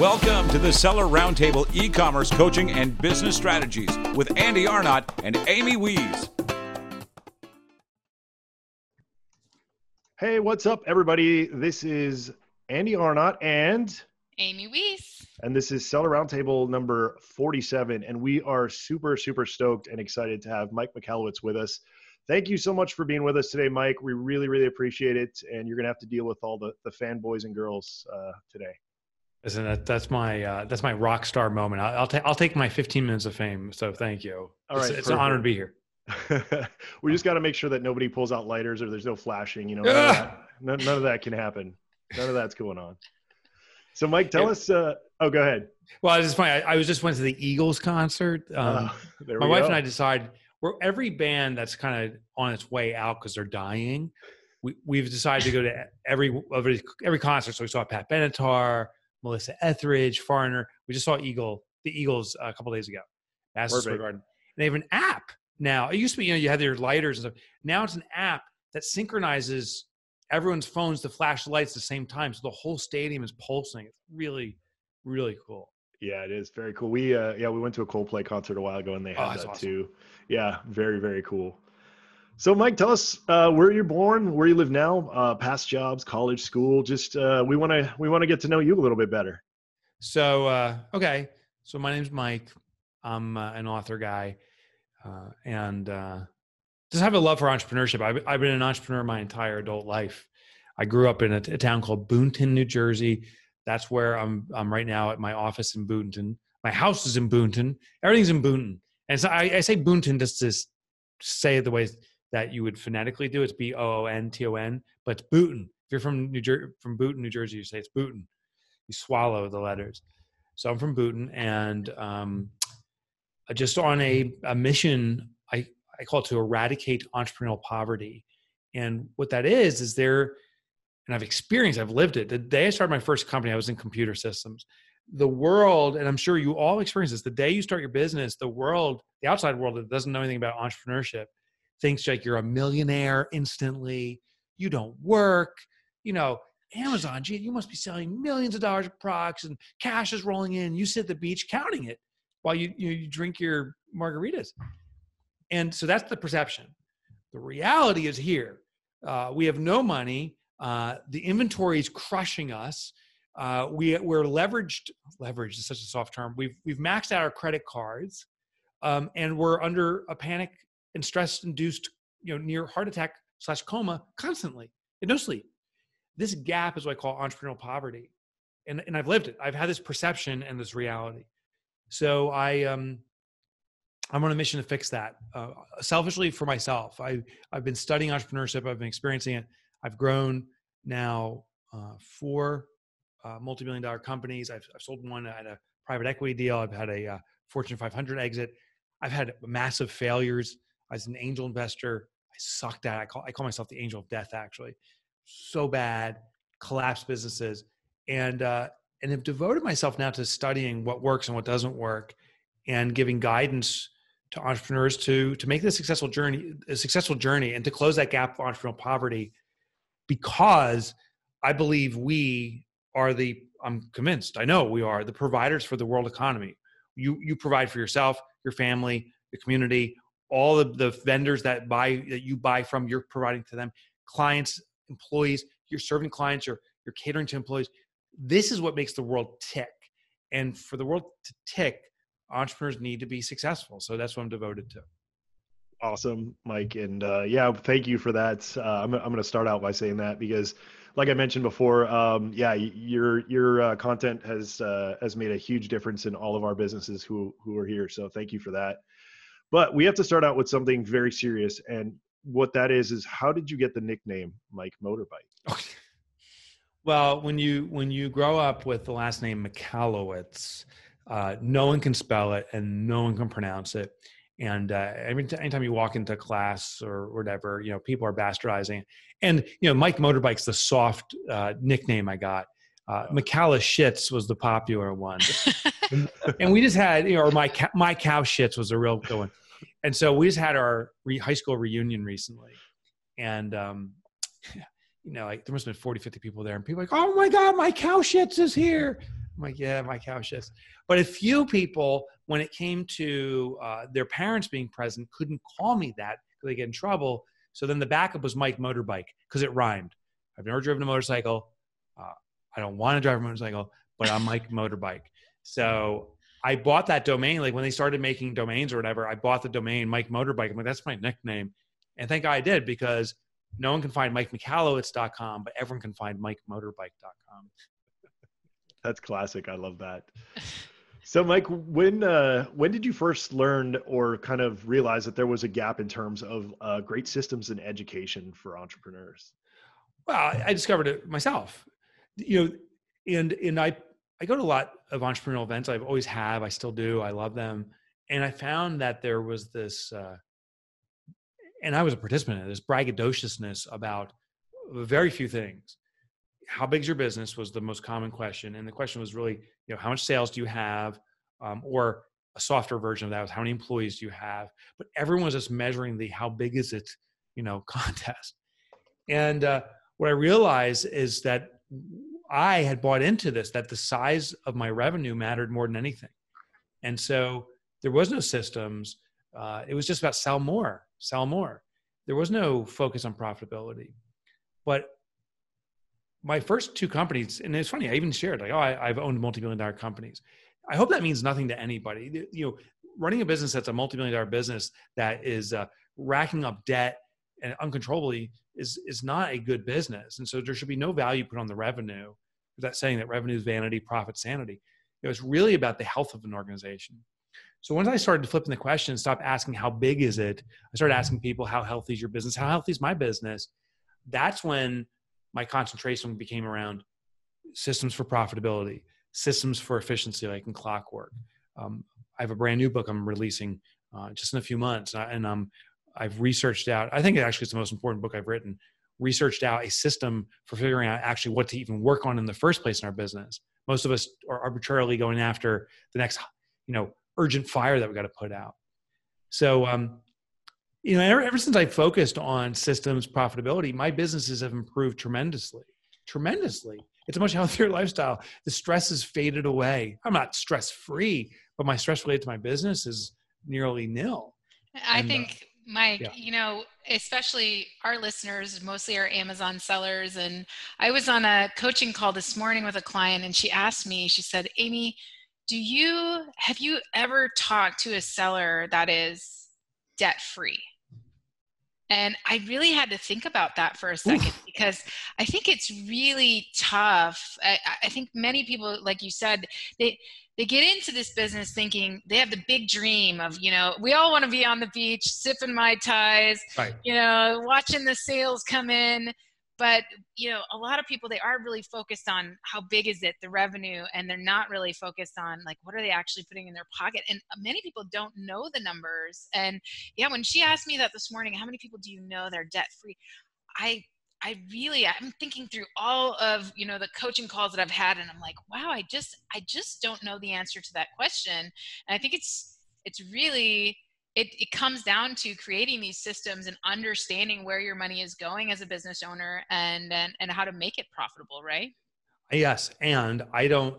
Welcome to the Seller Roundtable e commerce coaching and business strategies with Andy Arnott and Amy Wees. Hey, what's up, everybody? This is Andy Arnott and Amy Wees. And this is Seller Roundtable number 47. And we are super, super stoked and excited to have Mike Michalowicz with us. Thank you so much for being with us today, Mike. We really, really appreciate it. And you're going to have to deal with all the, the fanboys and girls uh, today. Listen, that, that's my uh, that's my rock star moment. I'll, I'll take I'll take my 15 minutes of fame. So thank you. All right, it's, it's an honor to be here. we just got to make sure that nobody pulls out lighters or there's no flashing. You know, none, of, that, none, none of that can happen. None of that's going on. So, Mike, tell us. Uh, oh, go ahead. Well, it's funny. I, I, was just went to the Eagles concert. Um, uh, my wife go. and I decided where every band that's kind of on its way out because they're dying. We, we've decided to go to every every every concert. So we saw Pat Benatar, Melissa Etheridge, Foreigner. We just saw Eagle, the Eagles a couple days ago. Madison Square Garden. And they have an app now. It used to be, you know, you had your lighters and stuff. Now it's an app that synchronizes everyone's phones to flash lights at the same time. So the whole stadium is pulsing. It's really, really cool. Yeah, it is very cool. We uh yeah, we went to a Coldplay concert a while ago and they oh, had oh, that awesome. too. Yeah, very, very cool. So, Mike, tell us uh, where you're born, where you live now, uh, past jobs, college, school. Just uh, we want to we want to get to know you a little bit better. So, uh, okay, so my name's Mike. I'm uh, an author guy, uh, and just have a love for entrepreneurship. I've, I've, been an entrepreneur my entire adult life. I grew up in a, town called Boonton, New Jersey. That's where I'm. I'm right now at my office in Boonton. My house is in Boonton. Everything's in Boonton, and so I, I say Boonton just to say it the way that you would phonetically do. It's B O O N T O N, but it's Booton. If you're from New Jersey, from Booton, New Jersey, you say it's Booton. You swallow the letters. So I'm from Booton, and um, just on a, a mission, I, I call it to eradicate entrepreneurial poverty. And what that is, is there, and I've experienced, I've lived it. The day I started my first company, I was in computer systems. The world, and I'm sure you all experience this, the day you start your business, the world, the outside world that doesn't know anything about entrepreneurship, thinks like you're a millionaire instantly. You don't work. You know, Amazon, gee, you must be selling millions of dollars of products and cash is rolling in. You sit at the beach counting it while you, you, you drink your margaritas. And so that's the perception. The reality is here. Uh, we have no money. Uh, the inventory is crushing us. Uh, we, we're leveraged. Leveraged is such a soft term. We've, we've maxed out our credit cards um, and we're under a panic and stress induced, you know, near heart attack slash coma constantly and no sleep. This gap is what I call entrepreneurial poverty. And, and I've lived it. I've had this perception and this reality. So I, um, I'm on a mission to fix that. Uh, selfishly for myself, I, I've been studying entrepreneurship. I've been experiencing it. I've grown now uh, four uh, multi-million dollar companies. I've, I've, sold one. at a private equity deal. I've had a uh, Fortune 500 exit. I've had massive failures. I was an angel investor. I sucked at. I call I call myself the angel of death. Actually, so bad, collapsed businesses, and uh, and have devoted myself now to studying what works and what doesn't work, and giving guidance to entrepreneurs to to make this successful journey a successful journey and to close that gap of entrepreneurial poverty, because I believe we are the I'm convinced I know we are the providers for the world economy. You you provide for yourself, your family, the community, all of the vendors that buy that you buy from you're providing to them clients employees you're serving clients you're you're catering to employees this is what makes the world tick. And for the world to tick entrepreneurs need to be successful. So that's what i'm devoted to. Awesome mike and uh, yeah thank you for that. Uh, i'm, I'm going to start out by saying that because like i mentioned before um, yeah your your uh, content has uh, has made a huge difference in all of our businesses who who are here. So thank you for that but we have to start out with something very serious. And what that is is how did you get the nickname Mike Motorbike? well, when you when you grow up with the last name Michalowicz, uh, no one can spell it and no one can pronounce it. And uh, every t- anytime you walk into class or whatever, you know, people are bastardizing. And you know, Mike Motorbike's the soft uh, nickname I got. Uh, McCalla Shits was the popular one, and we just had, you know, or my my cow shits was a real good one and so we just had our re- high school reunion recently and um, you know like there must have been 40 50 people there and people like oh my god my cow shits is here I'm like, yeah, my cow is. But a few people, when it came to uh, their parents being present, couldn't call me that because they get in trouble. So then the backup was Mike Motorbike because it rhymed. I've never driven a motorcycle. Uh, I don't want to drive a motorcycle, but I'm Mike Motorbike. So I bought that domain. Like when they started making domains or whatever, I bought the domain Mike Motorbike. I'm like, that's my nickname. And thank God I did because no one can find Mike MikeMichalowicz.com, but everyone can find Mike MikeMotorbike.com. That's classic. I love that. So, Mike, when uh, when did you first learn or kind of realize that there was a gap in terms of uh, great systems and education for entrepreneurs? Well, I discovered it myself. You know, and and I I go to a lot of entrepreneurial events. I've always have. I still do. I love them. And I found that there was this, uh, and I was a participant in this braggadociousness about very few things. How big's your business was the most common question, and the question was really, you know, how much sales do you have, um, or a softer version of that was how many employees do you have. But everyone was just measuring the how big is it, you know, contest. And uh, what I realized is that I had bought into this that the size of my revenue mattered more than anything. And so there was no systems. Uh, it was just about sell more, sell more. There was no focus on profitability. But my first two companies, and it's funny, I even shared like, oh, I, have owned multi-million dollar companies. I hope that means nothing to anybody. You know, running a business that's a multi-million dollar business that is uh, racking up debt and uncontrollably is is not a good business. And so there should be no value put on the revenue. That saying that revenue is vanity, profit sanity. It was really about the health of an organization. So once I started flipping the question, stop asking how big is it, I started asking people how healthy is your business, how healthy is my business. That's when my concentration became around systems for profitability, systems for efficiency, like in clockwork. Um, I have a brand new book I'm releasing uh, just in a few months, and I'm I've researched out, I think it actually is the most important book I've written, researched out a system for figuring out actually what to even work on in the first place in our business. Most of us are arbitrarily going after the next, you know, urgent fire that we got to put out. So, um, you know, ever, ever since I focused on systems profitability, my businesses have improved tremendously, tremendously. It's a much healthier lifestyle. The stress has faded away. I'm not stress free, but my stress related to my business is nearly nil. I and, uh, think Mike, yeah. you know, especially our listeners, mostly our Amazon sellers. And I was on a coaching call this morning with a client, and she asked me, she said, Amy, do you have you ever talked to a seller that is debt free? And I really had to think about that for a second Oof. because I think it's really tough. I, I, think many people, like you said, they they get into this business thinking they have the big dream of you know we all want to be on the beach sipping mai tais right. you know watching the sales come in. But you know a lot of people they are really focused on how big is it the revenue and they're not really focused on like what are they actually putting in their pocket? And many people don't know the numbers. And yeah when she asked me that this morning how many people do you know they're debt free i I really I'm thinking through all of you know the coaching calls that I've had and I'm like wow I just I just don't know the answer to that question. And I think it's it's really it, it comes down to creating these systems and understanding where your money is going as a business owner and and, and how to make it profitable right? Yes and I don't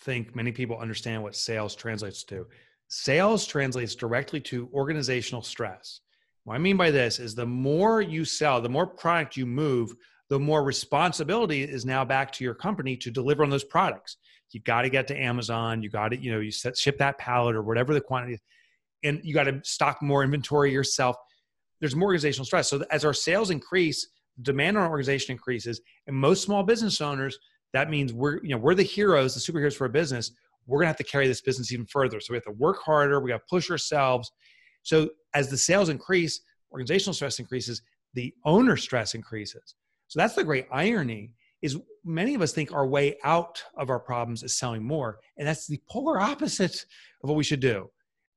think many people understand what sales translates to. Sales translates directly to organizational stress what I mean by this is the more you sell, the more product you move, the more responsibility is now back to your company to deliver on those products. You got to get to Amazon. You got to, you know, you set, ship that pallet or whatever the quantity, and you got to stock more inventory yourself. There's more organizational stress. So as our sales increase, demand on our organization increases, and most small business owners, that means we're, you know, we're the heroes, the superheroes for a business. We're gonna have to carry this business even further. So we have to work harder. We got to push ourselves. So as the sales increase, organizational stress increases, the owner stress increases. So that's the great irony is many of us think our way out of our problems is selling more. And that's the polar opposite of what we should do.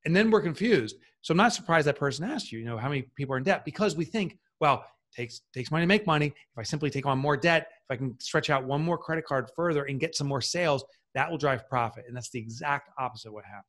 And then we're confused. So I'm not surprised that person asked you, you know, how many people are in debt because we think, well, takes takes money to make money. If I simply take on more debt, if I can stretch out one more credit card further and get some more sales, that will drive profit. And that's the exact opposite of what happens.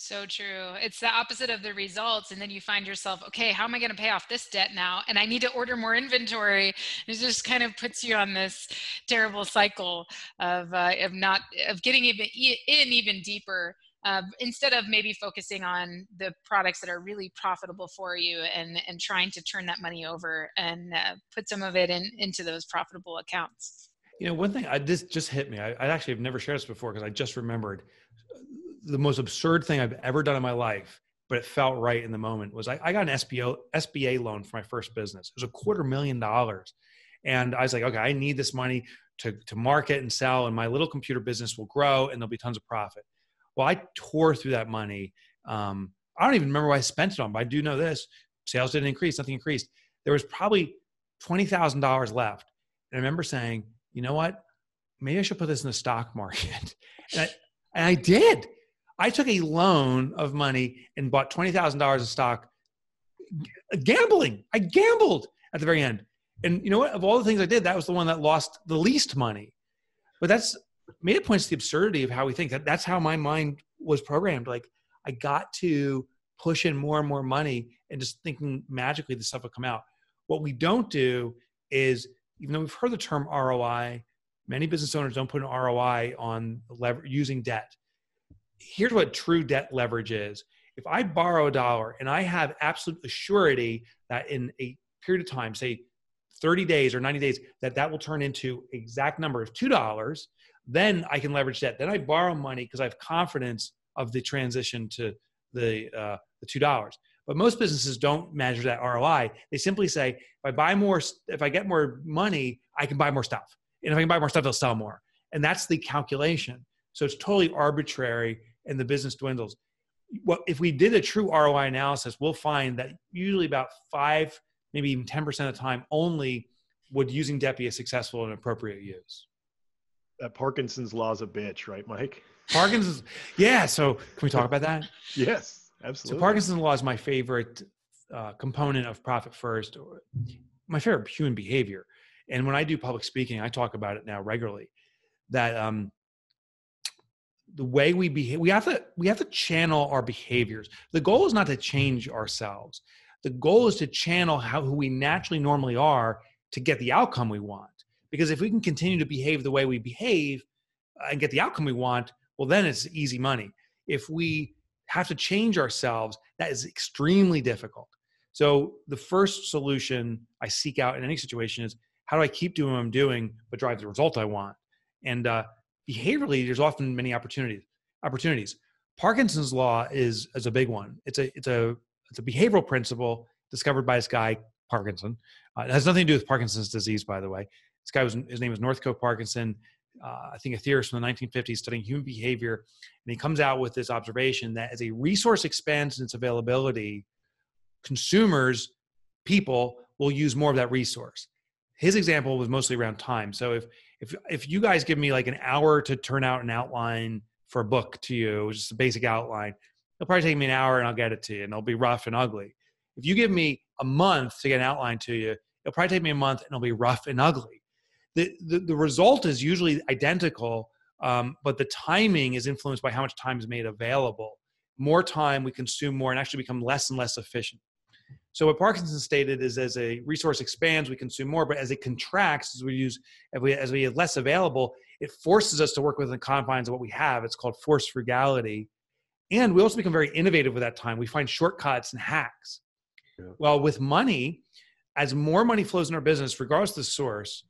So true. It's the opposite of the results. And then you find yourself, okay, how am I going to pay off this debt now? And I need to order more inventory. It just kind of puts you on this terrible cycle of, uh, of not, of getting even in even deeper. Uh, instead of maybe focusing on the products that are really profitable for you and, and trying to turn that money over and uh, put some of it in, into those profitable accounts. You know, one thing I this just hit me. I, I actually have never shared this before because I just remembered the most absurd thing I've ever done in my life, but it felt right in the moment was I, I got an SBO, SBA loan for my first business. It was a quarter million dollars. And I was like, okay, I need this money to, to market and sell, and my little computer business will grow and there'll be tons of profit. Well, I tore through that money. Um, I don't even remember what I spent it on, but I do know this sales didn't increase, nothing increased. There was probably $20,000 left. And I remember saying, you know what? Maybe I should put this in the stock market. and, I, and I did. I took a loan of money and bought $20,000 of stock gambling. I gambled at the very end. And you know what? Of all the things I did, that was the one that lost the least money. But that's made it points to the absurdity of how we think. That that's how my mind was programmed. Like I got to push in more and more money and just thinking magically the stuff would come out. What we don't do is, even though we've heard the term ROI, many business owners don't put an ROI on lever- using debt here's what true debt leverage is. If I borrow a dollar and I have absolute assurity that in a period of time, say 30 days or 90 days, that that will turn into exact number of $2, then I can leverage debt. Then I borrow money because I have confidence of the transition to the, uh, the $2. But most businesses don't measure that ROI. They simply say, if I buy more, if I get more money, I can buy more stuff. And if I can buy more stuff, they'll sell more. And that's the calculation. So it's totally arbitrary and the business dwindles. What if we did a true ROI analysis, we'll find that usually about five, maybe even 10% of the time only would using debt be a successful and appropriate use. That Parkinson's law is a bitch, right, Mike? Parkinson's, yeah. So can we talk about that? yes, absolutely. So Parkinson's law is my favorite uh, component of profit first, or my favorite human behavior. And when I do public speaking, I talk about it now regularly. That um, the way we behave we have to we have to channel our behaviors the goal is not to change ourselves the goal is to channel how who we naturally normally are to get the outcome we want because if we can continue to behave the way we behave uh, and get the outcome we want well then it's easy money if we have to change ourselves that is extremely difficult. So the first solution i seek out in any situation is how do i keep doing what i'm doing but drive the result i want? And uh, behaviorally there's often many opportunities opportunities. Parkinson's law is is a big one. It's a it's a it's a behavioral principle discovered by this guy parkinson. Uh, it has nothing to do with parkinson's disease by the way. This guy was his name was northcote parkinson uh, i think a theorist from the 1950s studying human behavior and he comes out with this observation that as a resource expands in its availability consumers people will use more of that resource his example was mostly around time so if if if you guys give me like an hour to turn out an outline for a book to you, just a basic outline, it'll probably take me an hour and I'll get it to you, and it'll be rough and ugly. If you give me a month to get an outline to you, it'll probably take me a month and it'll be rough and ugly. The the, the result is usually identical, um, but the timing is influenced by how much time is made available. More time we consume more and actually become less and less efficient. So what Parkinson stated is as a resource expands, we consume more, but as it contracts, as we use, as we, as we have less available, it forces us to work within the confines of what we have. It's called forced frugality. And we also become very innovative with that time. We find shortcuts and hacks. Yeah. Well, with money, as more money flows in our business, regardless of the source,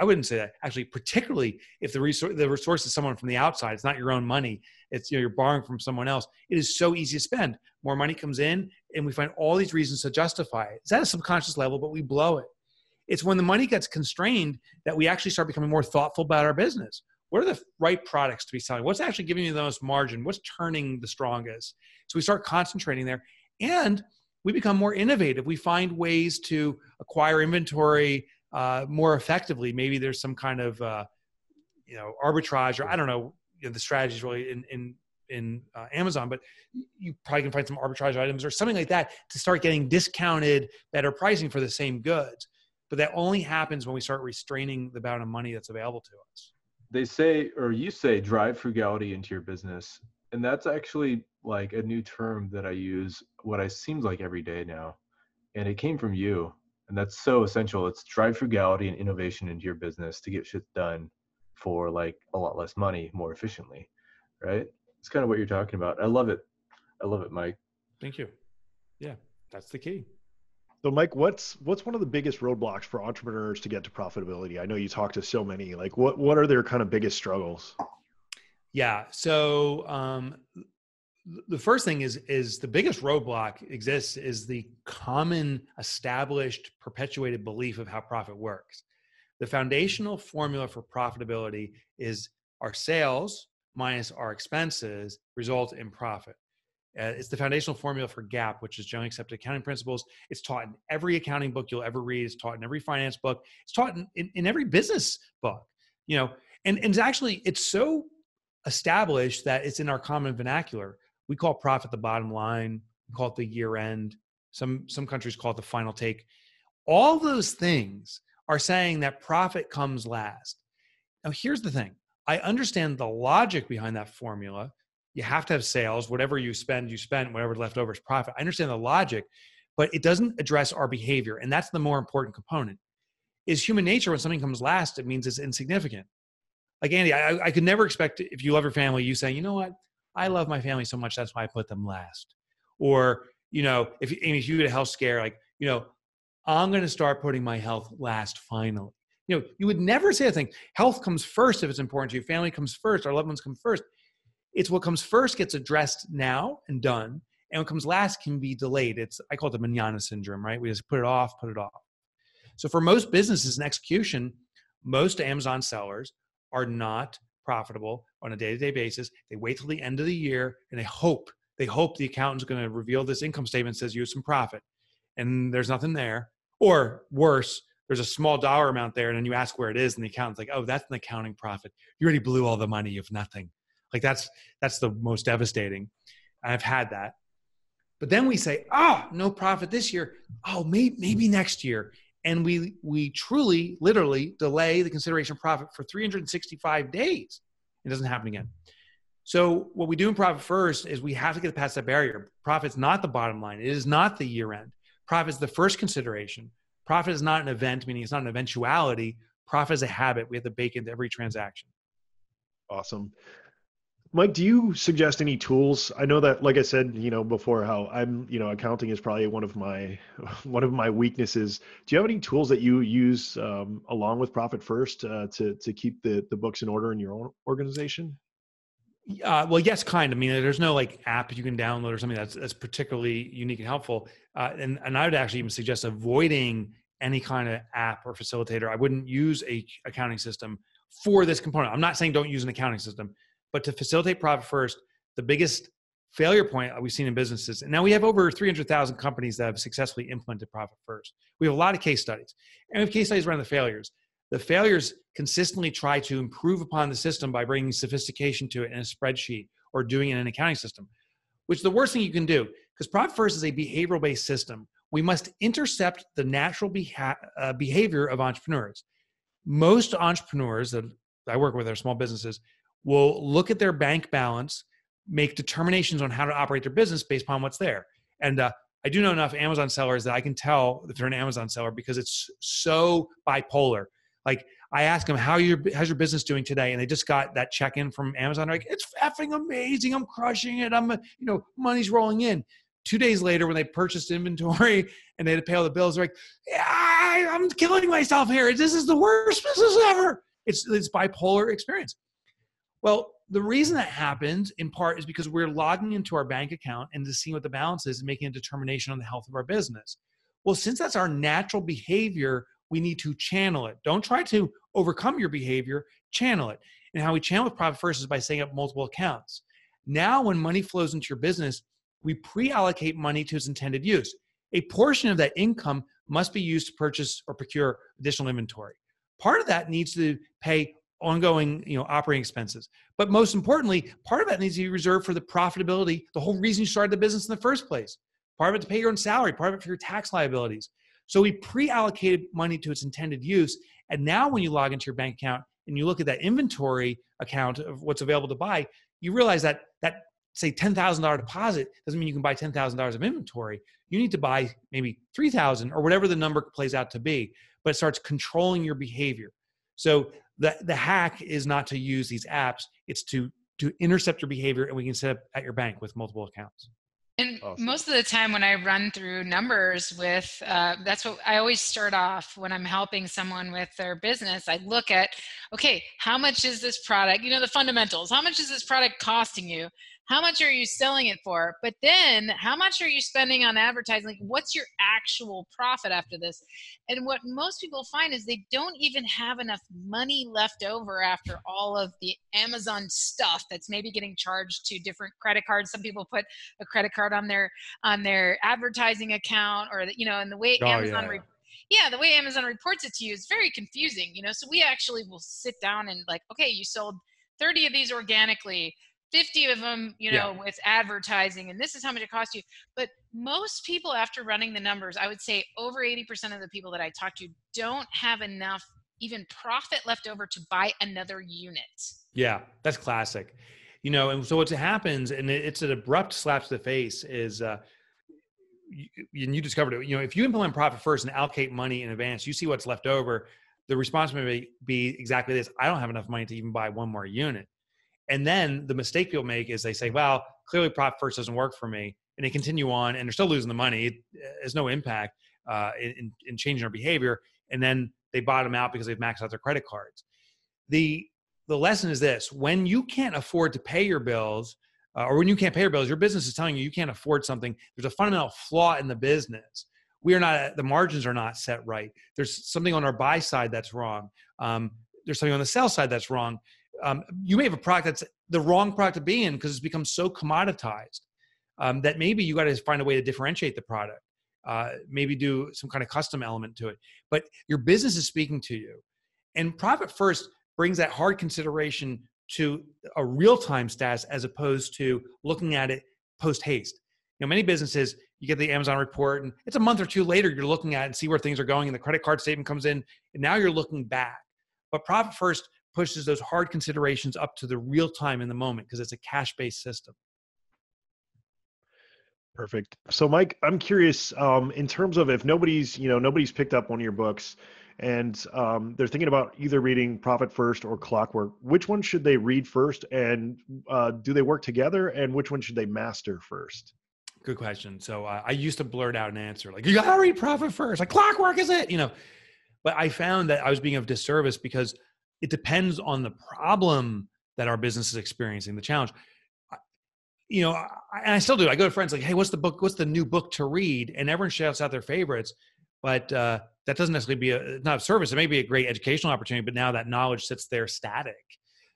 I wouldn't say that actually, particularly if the resource the resource is someone from the outside, it's not your own money. It's you know you're borrowing from someone else. It is so easy to spend. More money comes in, and we find all these reasons to justify it. It's at a subconscious level, but we blow it. It's when the money gets constrained that we actually start becoming more thoughtful about our business. What are the right products to be selling? What's actually giving you the most margin? What's turning the strongest? So we start concentrating there, and we become more innovative. We find ways to acquire inventory uh, more effectively. Maybe there's some kind of uh, you know arbitrage, or I don't know. You know, the strategy is really in in in uh, Amazon, but you probably can find some arbitrage items or something like that to start getting discounted, better pricing for the same goods. But that only happens when we start restraining the amount of money that's available to us. They say, or you say, drive frugality into your business. and that's actually like a new term that I use what I seems like every day now. And it came from you. And that's so essential. It's drive frugality and innovation into your business to get shit done for like a lot less money more efficiently. Right? It's kind of what you're talking about. I love it. I love it, Mike. Thank you. Yeah, that's the key. So, Mike, what's what's one of the biggest roadblocks for entrepreneurs to get to profitability? I know you talk to so many. Like, what what are their kind of biggest struggles? Yeah. So, um, the first thing is is the biggest roadblock exists is the common established perpetuated belief of how profit works the foundational formula for profitability is our sales minus our expenses result in profit uh, it's the foundational formula for GAAP which is generally accepted accounting principles. It's taught in every accounting book you'll ever read. It's taught in every finance book. It's taught in, in, in every business book. You know, and, and it's actually it's so established that it's in our common vernacular. We call profit the bottom line. We call it the year end. Some some countries call it the final take. All those things are saying that profit comes last. Now, here's the thing. I understand the logic behind that formula you have to have sales whatever you spend you spend whatever's left over is profit i understand the logic but it doesn't address our behavior and that's the more important component is human nature when something comes last it means it's insignificant like andy i, I could never expect if you love your family you say you know what i love my family so much that's why i put them last or you know if, if you get a health scare like you know i'm going to start putting my health last finally you know you would never say a thing health comes first if it's important to you family comes first our loved ones come first it's what comes first gets addressed now and done, and what comes last can be delayed. It's I call it the manana syndrome, right? We just put it off, put it off. So for most businesses in execution, most Amazon sellers are not profitable on a day-to-day basis. They wait till the end of the year and they hope they hope the accountant's going to reveal this income statement says you have some profit, and there's nothing there. Or worse, there's a small dollar amount there, and then you ask where it is, and the accountant's like, "Oh, that's an accounting profit. You already blew all the money. You have nothing." Like that's that's the most devastating. I've had that. But then we say, oh, no profit this year. Oh, maybe maybe next year. And we we truly, literally delay the consideration profit for 365 days. It doesn't happen again. So what we do in profit first is we have to get past that barrier. Profit's not the bottom line. It is not the year end. Profit is the first consideration. Profit is not an event, meaning it's not an eventuality. Profit is a habit. We have to bake into every transaction. Awesome. Mike, do you suggest any tools? I know that, like I said, you know, before how I'm, you know, accounting is probably one of my, one of my weaknesses. Do you have any tools that you use um, along with Profit First uh, to to keep the the books in order in your own organization? Uh, well, yes, kind. Of. I mean, there's no like app you can download or something that's that's particularly unique and helpful. Uh, and and I would actually even suggest avoiding any kind of app or facilitator. I wouldn't use a accounting system for this component. I'm not saying don't use an accounting system but to facilitate profit first, the biggest failure point we've seen in businesses, and now we have over 300,000 companies that have successfully implemented profit first. We have a lot of case studies, and we have case studies around the failures. The failures consistently try to improve upon the system by bringing sophistication to it in a spreadsheet or doing it in an accounting system, which is the worst thing you can do because profit first is a behavioral based system. We must intercept the natural beha- uh, behavior of entrepreneurs. Most entrepreneurs that I work with are small businesses will look at their bank balance, make determinations on how to operate their business based upon what's there. And uh, I do know enough Amazon sellers that I can tell if they're an Amazon seller because it's so bipolar. Like I ask them, "How your how's your business doing today?" And they just got that check in from Amazon. They're like, "It's effing amazing! I'm crushing it! I'm, you know, money's rolling in." Two days later, when they purchased inventory and they had to pay all the bills, they're like, "I'm killing myself here. This is the worst business ever." It's it's bipolar experience. Well, the reason that happens in part is because we're logging into our bank account and seeing what the balance is and making a determination on the health of our business. Well, since that's our natural behavior, we need to channel it. Don't try to overcome your behavior, channel it. And how we channel with profit first is by setting up multiple accounts. Now, when money flows into your business, we pre allocate money to its intended use. A portion of that income must be used to purchase or procure additional inventory. Part of that needs to pay ongoing you know operating expenses but most importantly part of that needs to be reserved for the profitability the whole reason you started the business in the first place part of it to pay your own salary part of it for your tax liabilities so we pre-allocated money to its intended use and now when you log into your bank account and you look at that inventory account of what's available to buy you realize that that say $10,000 deposit doesn't mean you can buy $10,000 of inventory. You need to buy maybe 3,000 or whatever the number plays out to be, but it starts controlling your behavior. So the, the hack is not to use these apps, it's to, to intercept your behavior and we can set up at your bank with multiple accounts. And awesome. most of the time, when I run through numbers with, uh, that's what I always start off when I'm helping someone with their business. I look at, okay, how much is this product? You know, the fundamentals. How much is this product costing you? How much are you selling it for? But then how much are you spending on advertising? Like what's your actual profit after this? And what most people find is they don't even have enough money left over after all of the amazon stuff that's maybe getting charged to different credit cards. Some people put a credit card on their on their advertising account or you know and the way oh, amazon yeah. Re- yeah. The way amazon reports it to you is very confusing you know? So we actually will sit down and like okay you sold 30 of these organically 50 of them, you know, yeah. with advertising, and this is how much it costs you. But most people, after running the numbers, I would say over 80% of the people that I talk to don't have enough even profit left over to buy another unit. Yeah, that's classic. You know, and so what happens, and it's an abrupt slap to the face, is uh, you, and you discovered it. You know, if you implement profit first and allocate money in advance, you see what's left over. The response may be exactly this: I don't have enough money to even buy one more unit. And then the mistake people make is they say, well, clearly profit first doesn't work for me. And they continue on and they're still losing the money. It has no impact uh, in, in changing their behavior. And then they bottom out because they've maxed out their credit cards. The, the lesson is this when you can't afford to pay your bills, uh, or when you can't pay your bills, your business is telling you you can't afford something. There's a fundamental flaw in the business. We are not, the margins are not set right. There's something on our buy side that's wrong. Um, there's something on the sell side that's wrong um, you may have a product that's the wrong product to be in because it's become so commoditized um, that maybe you got to find a way to differentiate the product uh, maybe do some kind of custom element to it. But your business is speaking to you and profit first brings that hard consideration to a real-time status as opposed to looking at it post haste you know many businesses you get the amazon report and it's a month or two later you're looking at and see where things are going and the credit card statement comes in and now you're looking back. But profit first pushes those hard considerations up to the real time in the moment because it's a cash based system. Perfect. So, Mike, I'm curious um, in terms of if nobody's, you know, nobody's picked up one of your books and um, they're thinking about either reading Profit First or Clockwork, which one should they read first and uh, do they work together and which one should they master first? Good question. So, uh, I used to blurt out an answer like, you got to read Profit First, like Clockwork is it, you know, but I found that I was being of disservice because it depends on the problem that our business is experiencing, the challenge. You know, I, and I still do. I go to friends like, "Hey, what's the book? What's the new book to read?" And everyone shouts out their favorites, but uh, that doesn't necessarily be a not a service. It may be a great educational opportunity, but now that knowledge sits there static.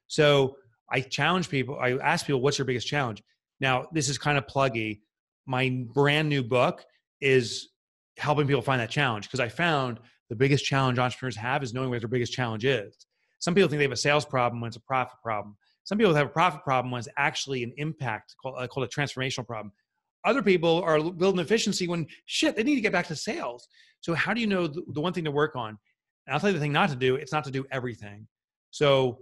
So I challenge people. I ask people, "What's your biggest challenge?" Now, this is kind of pluggy. My brand new book is helping people find that challenge because I found the biggest challenge entrepreneurs have is knowing what their biggest challenge is. Some people think they have a sales problem when it's a profit problem. Some people have a profit problem when it's actually an impact called, uh, called a transformational problem. Other people are building efficiency when shit, they need to get back to sales. So, how do you know the, the one thing to work on? And I'll tell you the thing not to do it's not to do everything. So,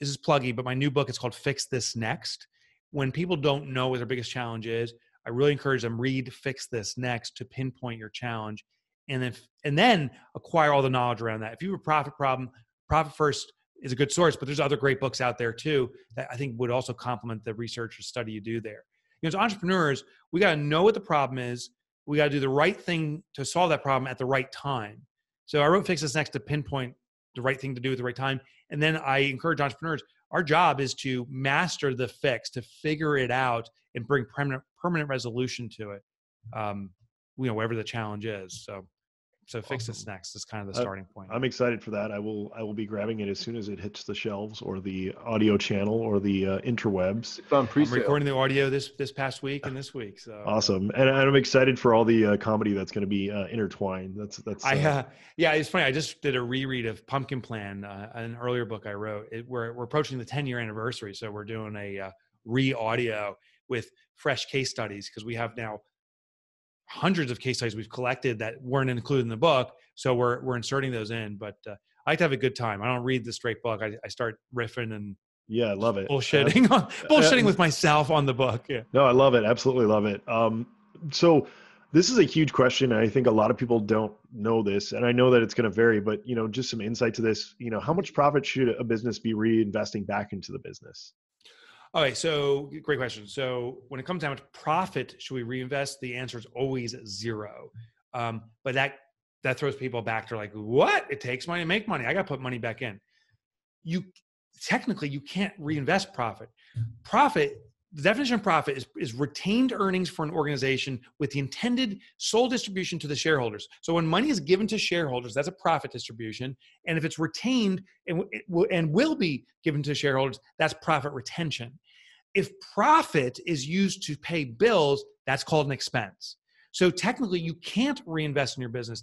this is pluggy, but my new book is called Fix This Next. When people don't know what their biggest challenge is, I really encourage them read Fix This Next to pinpoint your challenge and then and then acquire all the knowledge around that. If you have a profit problem, profit first is a good source, but there's other great books out there too that I think would also complement the research or study you do there. You know, as entrepreneurs, we got to know what the problem is. We got to do the right thing to solve that problem at the right time. So I wrote Fix This Next to pinpoint the right thing to do at the right time. And then I encourage entrepreneurs, our job is to master the fix, to figure it out and bring permanent, permanent resolution to it. Um, you know, whatever the challenge is. So so fix awesome. this next is kind of the starting point. I'm excited for that. I will I will be grabbing it as soon as it hits the shelves or the audio channel or the uh, interwebs. It's on pre-sale. I'm recording the audio this this past week and this week. So awesome, and, and I'm excited for all the uh, comedy that's going to be uh, intertwined. That's that's. I uh, yeah, it's funny. I just did a reread of Pumpkin Plan, uh, an earlier book I wrote. It, we're we're approaching the 10 year anniversary, so we're doing a uh, re-audio with fresh case studies because we have now hundreds of case studies we've collected that weren't included in the book. So we're we're inserting those in. But uh, I like to have a good time. I don't read the straight book. I, I start riffing and Yeah, I love it. Bullshitting, uh, bullshitting with myself on the book. Yeah. No, I love it. Absolutely love it. Um, so this is a huge question. And I think a lot of people don't know this, and I know that it's going to vary. But you know, just some insight to this. You know, how much profit should a business be reinvesting back into the business? Okay, so great question. So when it comes down to profit should we reinvest, the answer is always zero. Um, but that that throws people back to like, what? It takes money to make money. I got to put money back in. You technically you can't reinvest profit. Profit the definition of profit is, is retained earnings for an organization with the intended sole distribution to the shareholders. So when money is given to shareholders, that's a profit distribution. And if it's retained and, and will be given to shareholders, that's profit retention. If profit is used to pay bills, that's called an expense. So technically, you can't reinvest in your business,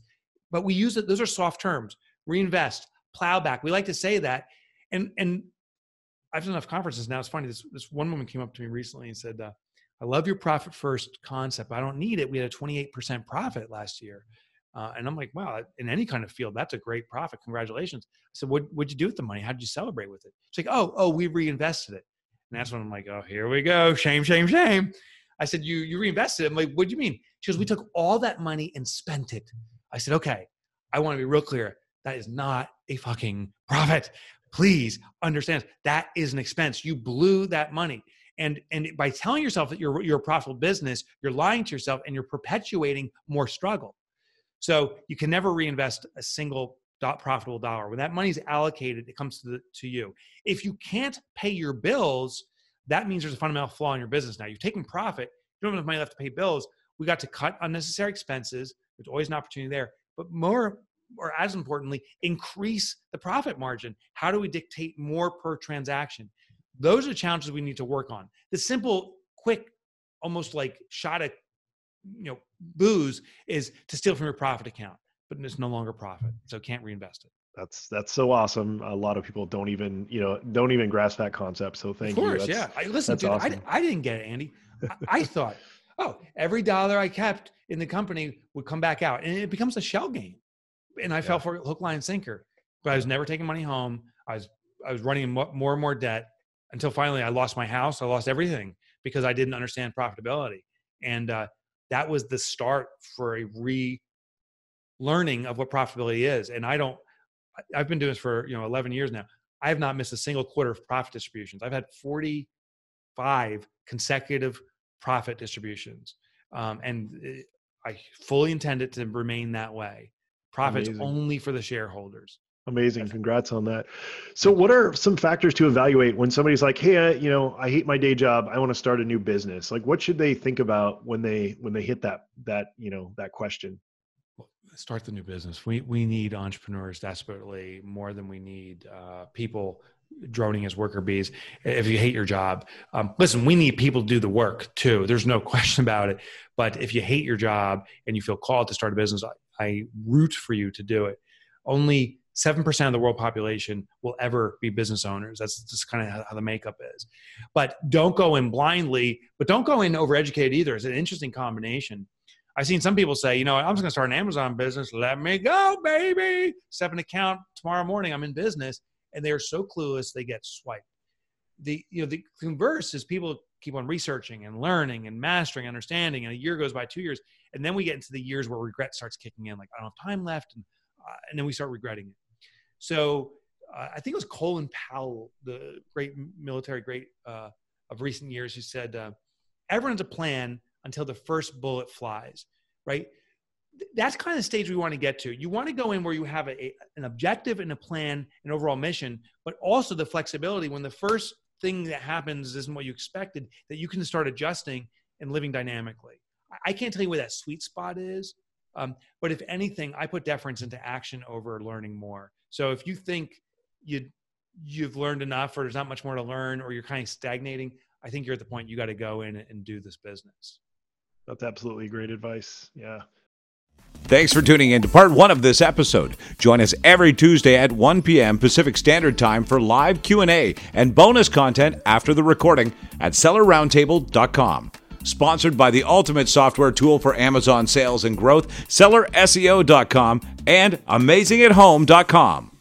but we use it. Those are soft terms. Reinvest, plow back. We like to say that. And, and I've done enough conferences now. It's funny. This this one woman came up to me recently and said, uh, "I love your profit first concept. I don't need it. We had a 28% profit last year." Uh, and I'm like, wow, in any kind of field, that's a great profit. Congratulations. I said, what, what'd you do with the money? How did you celebrate with it? It's like, oh, oh, we reinvested it. And that's when I'm like, oh, here we go. Shame, shame, shame. I said, you, you reinvested it. I'm like, what do you mean? She goes, we took all that money and spent it. I said, okay, I want to be real clear. That is not a fucking profit please understand that is an expense. You blew that money. And, and by telling yourself that you're, you're a profitable business, you're lying to yourself and you're perpetuating more struggle. So you can never reinvest a single dot profitable dollar. When that money is allocated, it comes to, the, to you. If you can't pay your bills, that means there's a fundamental flaw in your business now. You've taken profit, you don't have enough money left to pay bills. We got to cut unnecessary expenses. There's always an opportunity there. But more or as importantly, increase the profit margin? How do we dictate more per transaction? Those are challenges we need to work on. The simple, quick, almost like shot at you know booze is to steal from your profit account, but it's no longer profit, so can't reinvest it. That's that's so awesome. A lot of people don't even you know don't even grasp that concept. So thank you. Of course, yeah. I, listen, dude, awesome. I, I didn't get it, Andy. I, I thought, oh, every dollar I kept in the company would come back out, and it becomes a shell game and I yeah. fell for hook, line, and sinker. But I was never taking money home. I was I was running more and more debt until finally I lost my house. I lost everything because I didn't understand profitability, and uh, that was the start for a re learning of what profitability is. And I don't. I've been doing this for you know 11 years now. I have not missed a single quarter of profit distributions. I've had 45 consecutive profit distributions, um, and eh, I fully intend it to remain that way profits Amazing. only for the shareholders. Amazing. Congrats on that. So what are some factors to evaluate when somebody's like, "Hey, I, you know, I hate my day job. I want to start a new business." Like what should they think about when they when they hit that that, you know, that question? Start the new business. We we need entrepreneurs desperately more than we need uh, people droning as worker bees. If you hate your job, um, listen, we need people to do the work too. There's no question about it. But if you hate your job and you feel called to start a business, I root for you to do it. Only 7% of the world population will ever be business owners. That's just kind of how the makeup is. But don't go in blindly, but don't go in overeducated either. It's an interesting combination. I've seen some people say, you know, I'm just going to start an Amazon business. Let me go, baby. Set an account tomorrow morning. I'm in business. And they are so clueless, they get swiped. The, you know, the converse is people keep on researching and learning and mastering, understanding, and a year goes by, two years, and then we get into the years where regret starts kicking in, like I don't have time left, and uh, and then we start regretting it. So uh, I think it was Colin Powell, the great military great uh, of recent years, who said, uh, "Everyone's a plan until the first bullet flies." Right? That's kind of the stage we want to get to. You want to go in where you have a, a, an objective and a plan, an overall mission, but also the flexibility when the first thing that happens isn't what you expected, that you can start adjusting and living dynamically. I can't tell you where that sweet spot is. Um, but if anything, I put deference into action over learning more. So if you think you you've learned enough, or there's not much more to learn, or you're kind of stagnating, I think you're at the point you got to go in and do this business. That's absolutely great advice. Yeah. Thanks for tuning in to part one of this episode. Join us every Tuesday at 1 p.m. Pacific Standard Time for live Q&A and bonus content after the recording at sellerroundtable.com. Sponsored by the ultimate software tool for Amazon sales and growth, sellerseo.com and amazingathome.com.